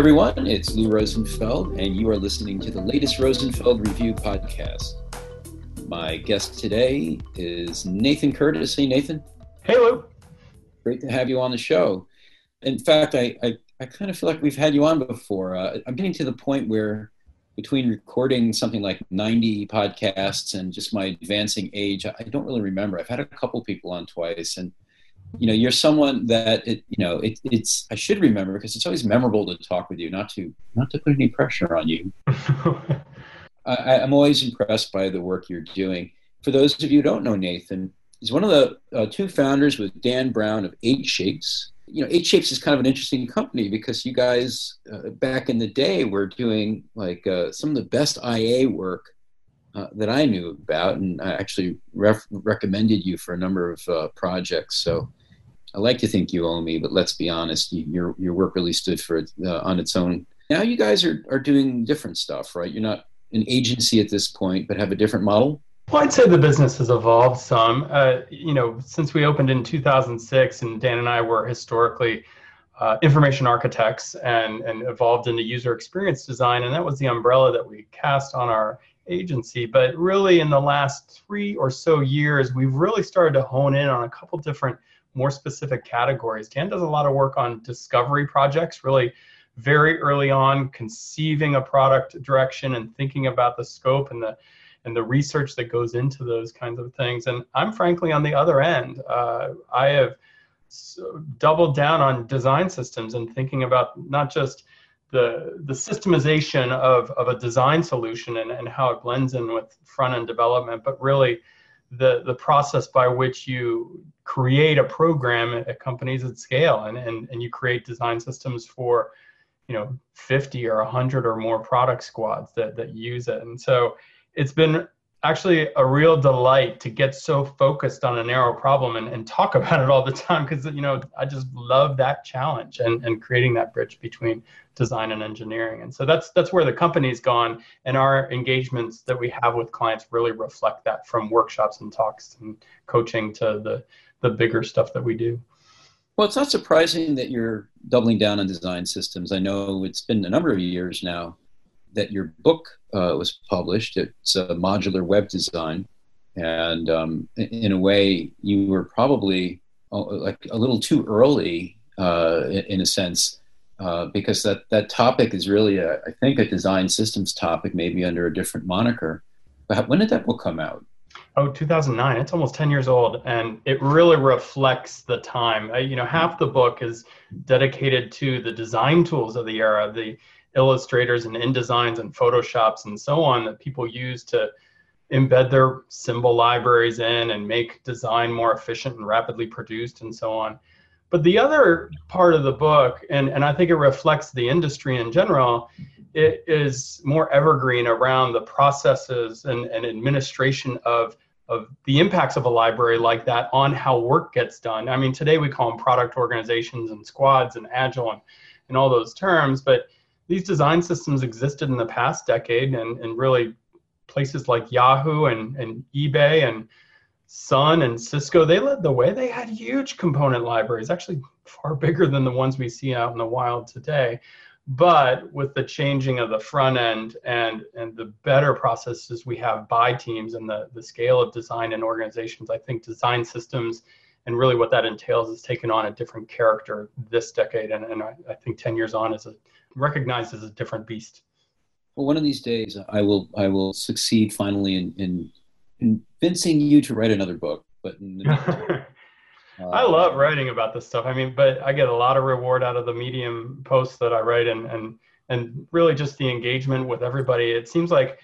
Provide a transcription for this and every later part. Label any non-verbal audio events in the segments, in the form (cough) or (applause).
everyone, it's Lou Rosenfeld, and you are listening to the latest Rosenfeld Review podcast. My guest today is Nathan Curtis. Hey, Nathan. Hey, Lou. Great to have you on the show. In fact, I, I, I kind of feel like we've had you on before. Uh, I'm getting to the point where between recording something like 90 podcasts and just my advancing age, I don't really remember. I've had a couple people on twice, and you know you're someone that it you know it, it's i should remember because it's always memorable to talk with you not to not to put any pressure on you. (laughs) I, am always impressed by the work you're doing. For those of you who don't know nathan he's one of the uh, two founders with dan brown of EightShapes you know EightShapes is kind of an interesting company because you guys uh, back in the day were doing like uh, some of the best ia work uh, that I knew about, and I actually ref- recommended you for a number of uh, projects. So I like to think you owe me, but let's be honest, you, your your work really stood for it uh, on its own. Now you guys are are doing different stuff, right? You're not an agency at this point, but have a different model. Well, I'd say the business has evolved some. Uh, you know, since we opened in 2006, and Dan and I were historically uh, information architects and and evolved into user experience design, and that was the umbrella that we cast on our agency. But really, in the last three or so years, we've really started to hone in on a couple different more specific categories. Dan does a lot of work on discovery projects, really very early on, conceiving a product direction and thinking about the scope and the and the research that goes into those kinds of things. And I'm frankly on the other end. Uh, I have doubled down on design systems and thinking about not just the the systemization of, of a design solution and, and how it blends in with front end development, but really the the process by which you create a program at companies at scale and, and, and you create design systems for you know 50 or 100 or more product squads that, that use it. And so it's been actually a real delight to get so focused on a narrow problem and, and talk (laughs) about it all the time because you know i just love that challenge and, and creating that bridge between design and engineering. And so that's that's where the company's gone and our engagements that we have with clients really reflect that from workshops and talks and coaching to the the bigger stuff that we do. Well it's not surprising that you're doubling down on design systems. I know it's been a number of years now that your book uh, was published. It's a modular web design, and um, in a way, you were probably uh, like a little too early, uh, in a sense, uh, because that that topic is really, a, I think, a design systems topic, maybe under a different moniker. But when did that book come out? Oh, 2009. It's almost 10 years old, and it really reflects the time. you know, half the book is dedicated to the design tools of the era, the illustrators and InDesigns and Photoshops and so on that people use to embed their symbol libraries in and make design more efficient and rapidly produced and so on. But the other part of the book, and, and I think it reflects the industry in general, it is more evergreen around the processes and, and administration of, of the impacts of a library like that on how work gets done. I mean, today we call them product organizations and squads and agile and, and all those terms, but these design systems existed in the past decade and, and really places like Yahoo and, and eBay and Sun and Cisco, they led the way. They had huge component libraries, actually far bigger than the ones we see out in the wild today. But with the changing of the front end and, and the better processes we have by teams and the, the scale of design and organizations, I think design systems and really what that entails is taken on a different character this decade. And, and I, I think 10 years on is a recognized as a different beast. Well, one of these days, I will I will succeed finally in, in convincing you to write another book. But (laughs) uh, I love writing about this stuff. I mean, but I get a lot of reward out of the Medium posts that I write, and and and really just the engagement with everybody. It seems like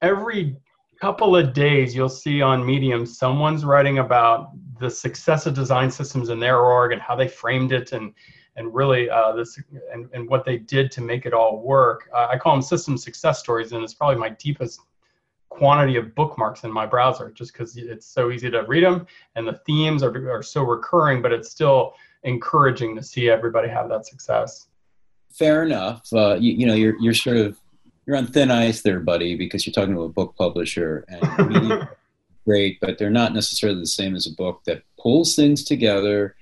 every couple of days you'll see on Medium someone's writing about the success of design systems in their org and how they framed it and and really uh, this and, and what they did to make it all work. Uh, I call them system success stories, and it's probably my deepest quantity of bookmarks in my browser, just because it's so easy to read them and the themes are, are so recurring, but it's still encouraging to see everybody have that success. Fair enough. Uh, you, you know, you're you're sort of you're on thin ice there, buddy, because you're talking to a book publisher and (laughs) great, but they're not necessarily the same as a book that pulls things together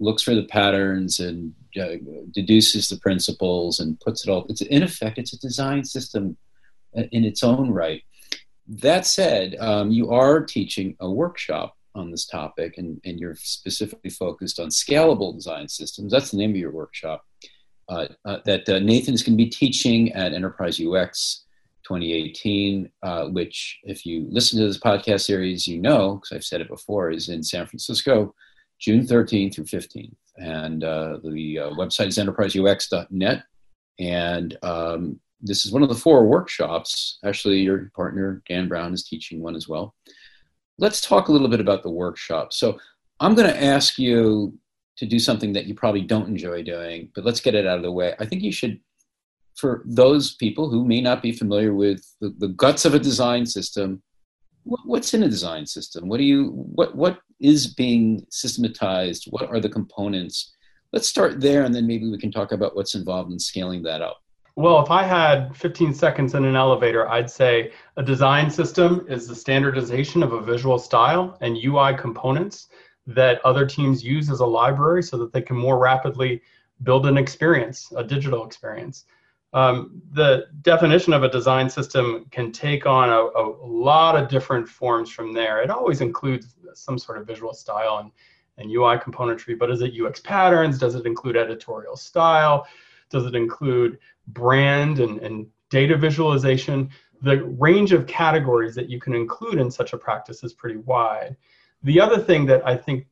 looks for the patterns and uh, deduces the principles and puts it all. It's in effect, it's a design system uh, in its own right. That said, um, you are teaching a workshop on this topic, and, and you're specifically focused on scalable design systems. That's the name of your workshop. Uh, uh, that uh, Nathan is going to be teaching at Enterprise UX 2018, uh, which, if you listen to this podcast series, you know, because I've said it before, is in San Francisco, June 13th through 15th. And the website is enterpriseux.net. And um, this is one of the four workshops. Actually, your partner, Dan Brown, is teaching one as well. Let's talk a little bit about the workshop. So, I'm going to ask you to do something that you probably don't enjoy doing, but let's get it out of the way. I think you should for those people who may not be familiar with the, the guts of a design system, what, what's in a design system? What do you what what is being systematized? What are the components? Let's start there, and then maybe we can talk about what's involved in scaling that up. Well, if I had 15 seconds in an elevator, I'd say a design system is the standardization of a visual style and UI components that other teams use as a library so that they can more rapidly build an experience, a digital experience. Um, the definition of a design system can take on a, a, lot of different forms from there. It always includes some sort of visual style and, and UI componentry, but is it UX patterns? Does it include editorial style? Does it include brand and, and data visualization? The range of categories that you can include in such a practice is pretty wide. The other thing that I think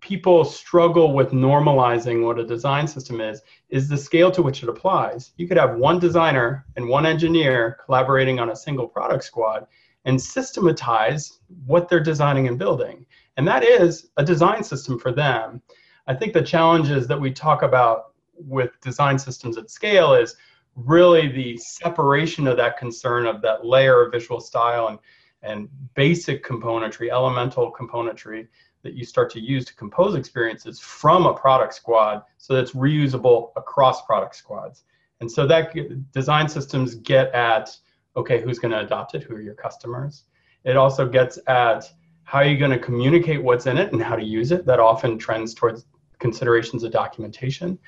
people struggle with normalizing what a design system is is the scale to which it applies. You could have one designer and one engineer collaborating on a single product squad and systematize what they're designing and building. And that is a design system for them. I think the challenges that we talk about with design systems at scale is really the separation of that concern of that layer of visual style and, and basic componentry, elemental componentry that you start to use to compose experiences from a product squad so that's reusable across product squads. And so that design systems get at okay, who's going to adopt it? Who are your customers? It also gets at how are you going to communicate what's in it and how to use it. That often trends towards considerations of documentation.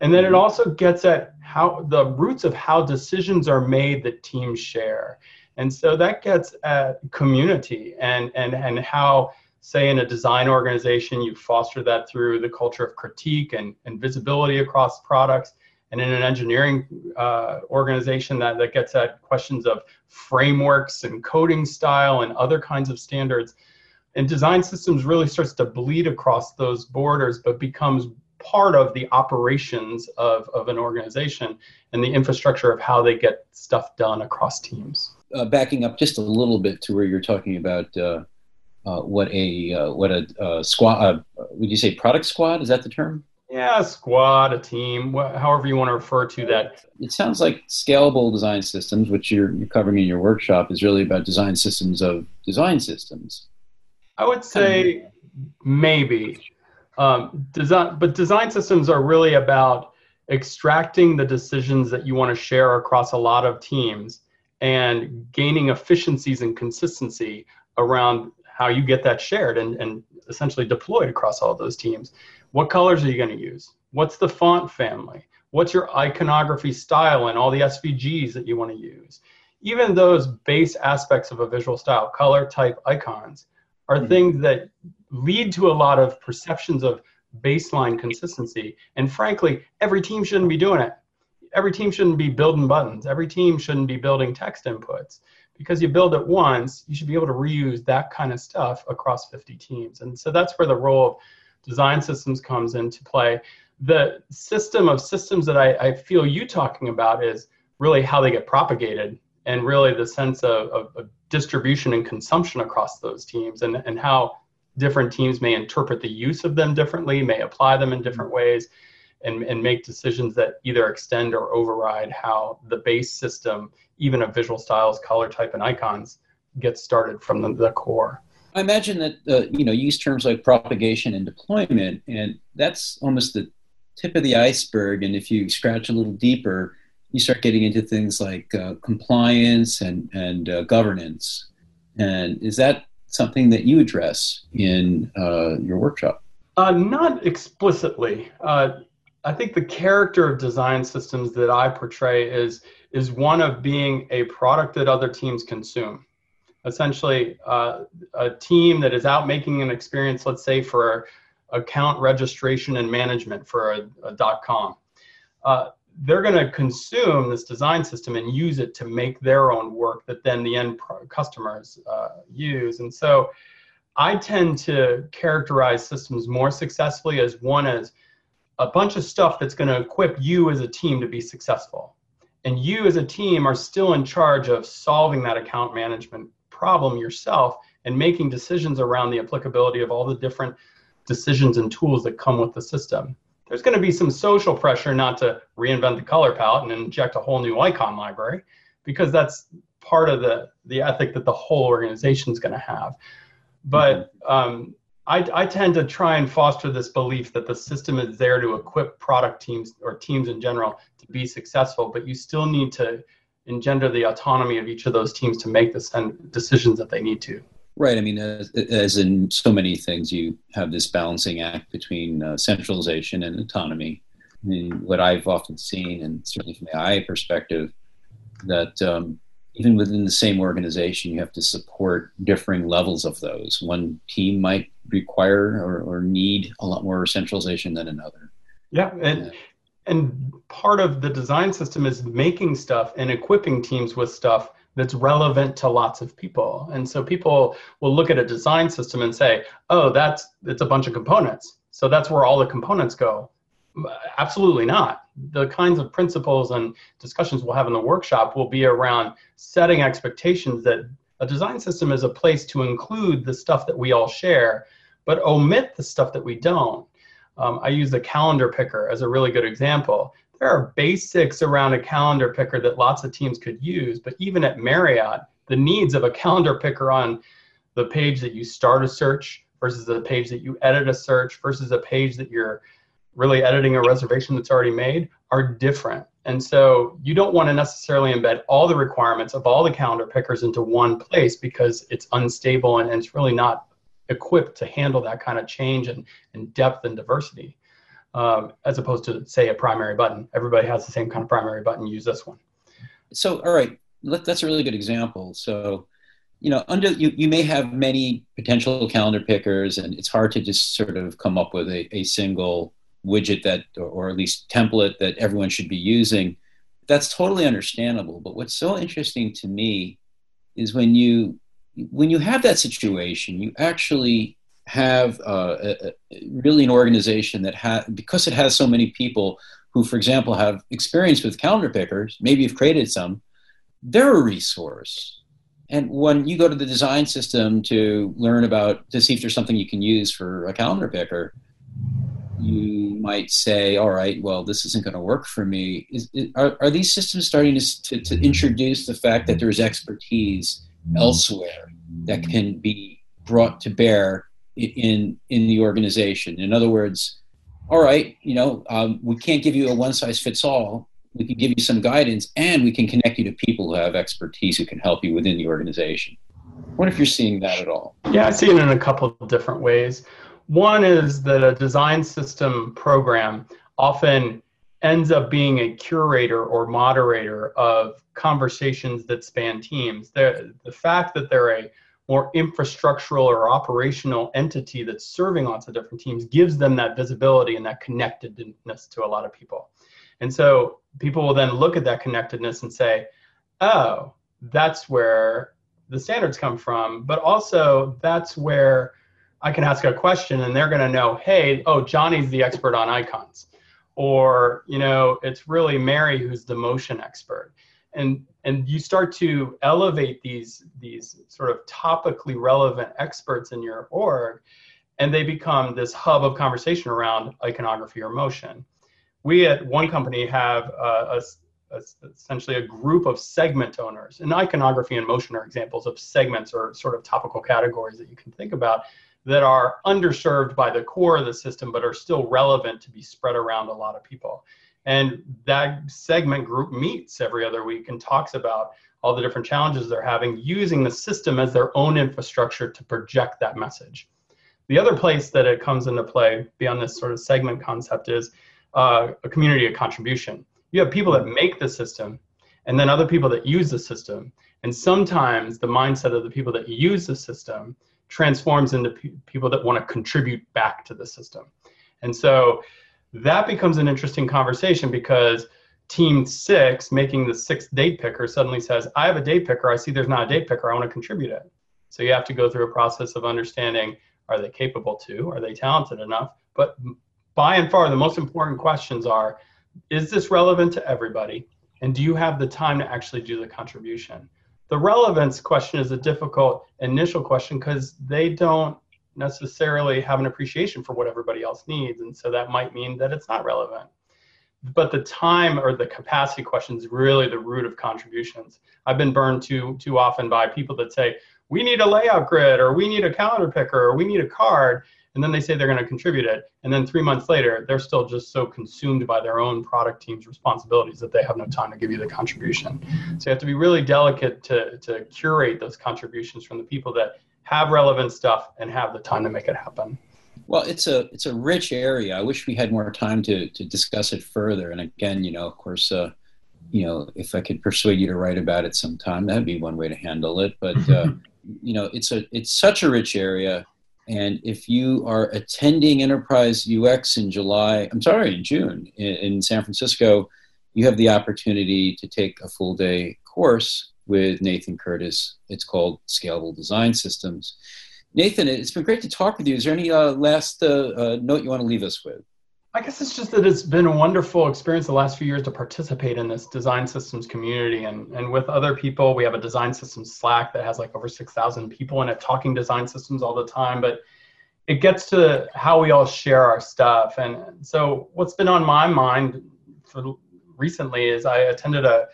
And then it mm-hmm. also gets at how the roots of how decisions are made that teams share. And so that gets at community and and and how say in a design organization, you foster that through the culture of critique and, and visibility across products. And in an engineering uh, organization, that, that gets at questions of frameworks and coding style and other kinds of standards. And design systems really starts to bleed across those borders, but becomes part of the operations of, of an organization and the infrastructure of how they get stuff done across teams. Uh, backing up just a little bit to where you're talking about uh, uh, what a uh, what a uh, squad uh, would you say product squad? Is that the term? Yeah a squad a team wh- however you want to refer to that. It sounds like scalable design systems which you're, you're covering in your workshop is really about design systems of design systems. I would say maybe um, design but design systems are really about extracting the decisions that you want to share across a lot of teams and gaining efficiencies and consistency around how you get that shared and, and essentially deployed across all those teams. What colors are you going to use? What's the font family? What's your iconography style and all the SVGs that you want to use? Even those base aspects of a visual style, color, type, icons, are mm-hmm. things that lead to a lot of perceptions of baseline consistency. And frankly, every team shouldn't be doing it. Every team shouldn't be building buttons. Every team shouldn't be building text inputs because you build it once, you should be able to reuse that kind of stuff across 50 teams. And so that's where the role of design systems comes into play. The system of systems that I, I feel you talking about is really how they get propagated and really the sense of, of, of distribution and consumption across those teams and, and how different teams may interpret the use of them differently, may apply them in different ways, and, and make decisions that either extend or override how the base system even of visual styles, color type, and icons gets started from the, the core. I imagine that uh, you know use terms like propagation and deployment, and that's almost the tip of the iceberg. And if you scratch a little deeper, you start getting into things like uh, compliance and and uh, governance. And is that something that you address in uh, your workshop? Uh, not explicitly. Uh, I think the character of design systems that I portray is is one of being a product that other teams consume. Essentially, uh, a team that is out making an experience, let's say for account registration and management for a, a .com. Uh, they're going to consume this design system and use it to make their own work that then the end customers uh, use. And so I tend to characterize systems more successfully as one as a bunch of stuff that's going to equip you as a team to be successful. And you as a team are still in charge of solving that account management problem yourself and making decisions around the applicability of all the different decisions and tools that come with the system. There's going to be some social pressure not to reinvent the color palette and inject a whole new icon library because that's part of the, the ethic that the whole organization is going to have. But mm-hmm. um, I, I tend to try and foster this belief that the system is there to equip product teams or teams in general to be successful, but you still need to engender the autonomy of each of those teams to make the decisions that they need to. Right. I mean, as, as, in so many things, you have this balancing act between uh, centralization and autonomy. I mean, what I've often seen, and certainly from the AI perspective, that um, even within the same organization, you have to support differing levels of those. One team might require or, or need a lot more centralization than another. Yeah, and yeah. and part of the design system is making stuff and equipping teams with stuff that's relevant to lots of people. And so people will look at a design system and say, "Oh, that's it's a bunch of components. So that's where all the components go." Absolutely not. The kinds of principles and discussions we'll have in the workshop will be around setting expectations that a design system is a place to include the stuff that we all share, but omit the stuff that we don't. Um, I use the calendar picker as a really good example. There are basics around a calendar picker that lots of teams could use, but even at Marriott, the needs of a calendar picker on the page that you start a search versus the page that you edit a search versus a page that you're really editing a reservation that's already made are different. And so you don't want to necessarily embed all the requirements of all the calendar pickers into one place because it's unstable and, and it's really not equipped to handle that kind of change and, and depth and diversity. Um, as opposed to say a primary button. Everybody has the same kind of primary button. Use this one. So, all right, that's a really good example. So, you know, under you, you may have many potential calendar pickers, and it's hard to just sort of come up with a, a single widget that, or, or at least template that everyone should be using. That's totally understandable. But what's so interesting to me is when you when you have that situation, you actually have uh, a, a, really an organization that has because it has so many people who, for example, have experience with calendar pickers, maybe have created some. They're a resource. And when you go to the design system to learn about to see if there's something you can use for a calendar picker, you might say, all right, well, this isn't going to work for me. Is, is, are, are, these systems starting to, to, to, introduce the fact that there's expertise elsewhere that can be brought to bear in, in the organization? In other words, all right, you know, um, we can't give you a one size fits all. We can give you some guidance and we can connect you to people who have expertise who can help you within the organization. What if you're seeing that at all? Yeah, I see it in a couple of different ways. One is that a design system program often ends up being a curator or moderator of conversations that span teams. The, the fact that they're a more infrastructural or operational entity that's serving lots of different teams gives them that visibility and that connectedness to a lot of people. And so people will then look at that connectedness and say, oh, that's where the standards come from, but also that's where I can ask a question and they're going to know, hey, oh, Johnny's the expert on icons. Or, you know, it's really Mary who's the motion expert. And and you start to elevate these these sort of topically relevant experts in your org, and they become this hub of conversation around iconography or motion. We at one company have a, a, essentially a group of segment owners, and iconography and motion are examples of segments or sort of topical categories that you can think about that are underserved by the core of the system but are still relevant to be spread around a lot of people. And that segment group meets every other week and talks about all the different challenges they're having using the system as their own infrastructure to project that message. The other place that it comes into play beyond this sort of segment concept is uh, a community of contribution. You have people that make the system, and then other people that use the system. And sometimes the mindset of the people that use the system transforms into pe- people that want to contribute back to the system. And so that becomes an interesting conversation because team six making the sixth date picker suddenly says, I have a date picker. I see there's not a date picker. I want to contribute it. So you have to go through a process of understanding are they capable to? Are they talented enough? But by and far, the most important questions are is this relevant to everybody? And do you have the time to actually do the contribution? The relevance question is a difficult initial question because they don't necessarily have an appreciation for what everybody else needs. And so that might mean that it's not relevant. But the time or the capacity question is really the root of contributions. I've been burned too too often by people that say, we need a layout grid or we need a calendar picker or we need a card and then they say they're going to contribute it and then three months later they're still just so consumed by their own product team's responsibilities that they have no time to give you the contribution so you have to be really delicate to, to curate those contributions from the people that have relevant stuff and have the time to make it happen. Well it's a it's a rich area. I wish we had more time to to discuss it further. And again you know of course uh, you know if i could persuade you to write about it sometime that'd be one way to handle it. But uh, (laughs) you know it's a it's such a rich area. And if you are attending enterprise ux in july i'm sorry in june in, in san francisco you have the opportunity to take a full day course with nathan curtis it's called scalable design systems nathan it's been great to talk with you is there any uh, last uh, uh, note you want to leave us with I guess it's just that it's been a wonderful experience the last few years to participate in this design systems community and, and with other people. We have a design systems Slack that has like over 6,000 people in it talking design systems all the time. But it gets to how we all share our stuff. And so what's been on my mind for recently is I attended a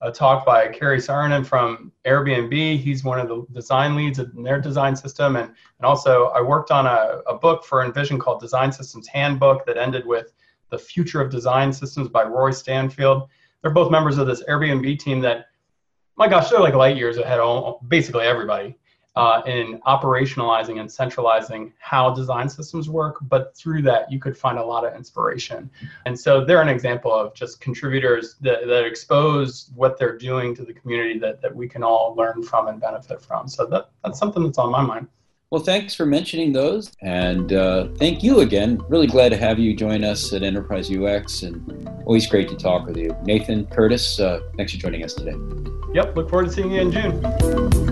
a talk by Kari Saarinen from Airbnb. He's one of the design leads in their design system. And, and also, I worked on a, a book for InVision called Design Systems Handbook that ended with The Future of Design Systems by Roy Stanfield. They're both members of this Airbnb team that, my gosh, they're like light years ahead of basically everybody uh, in operationalizing and centralizing how design systems work. But through that, you could find a lot of inspiration. And so they're an example of just contributors that, that expose what they're doing to the community that, that we can all learn from and benefit from. So that, that's something that's on my mind. Well, thanks for mentioning those. And uh, thank you again. Really glad to have you join us at Enterprise UX and always great to talk with you. Nathan Curtis, uh, thanks for joining us today. Yep, look forward to seeing you in June.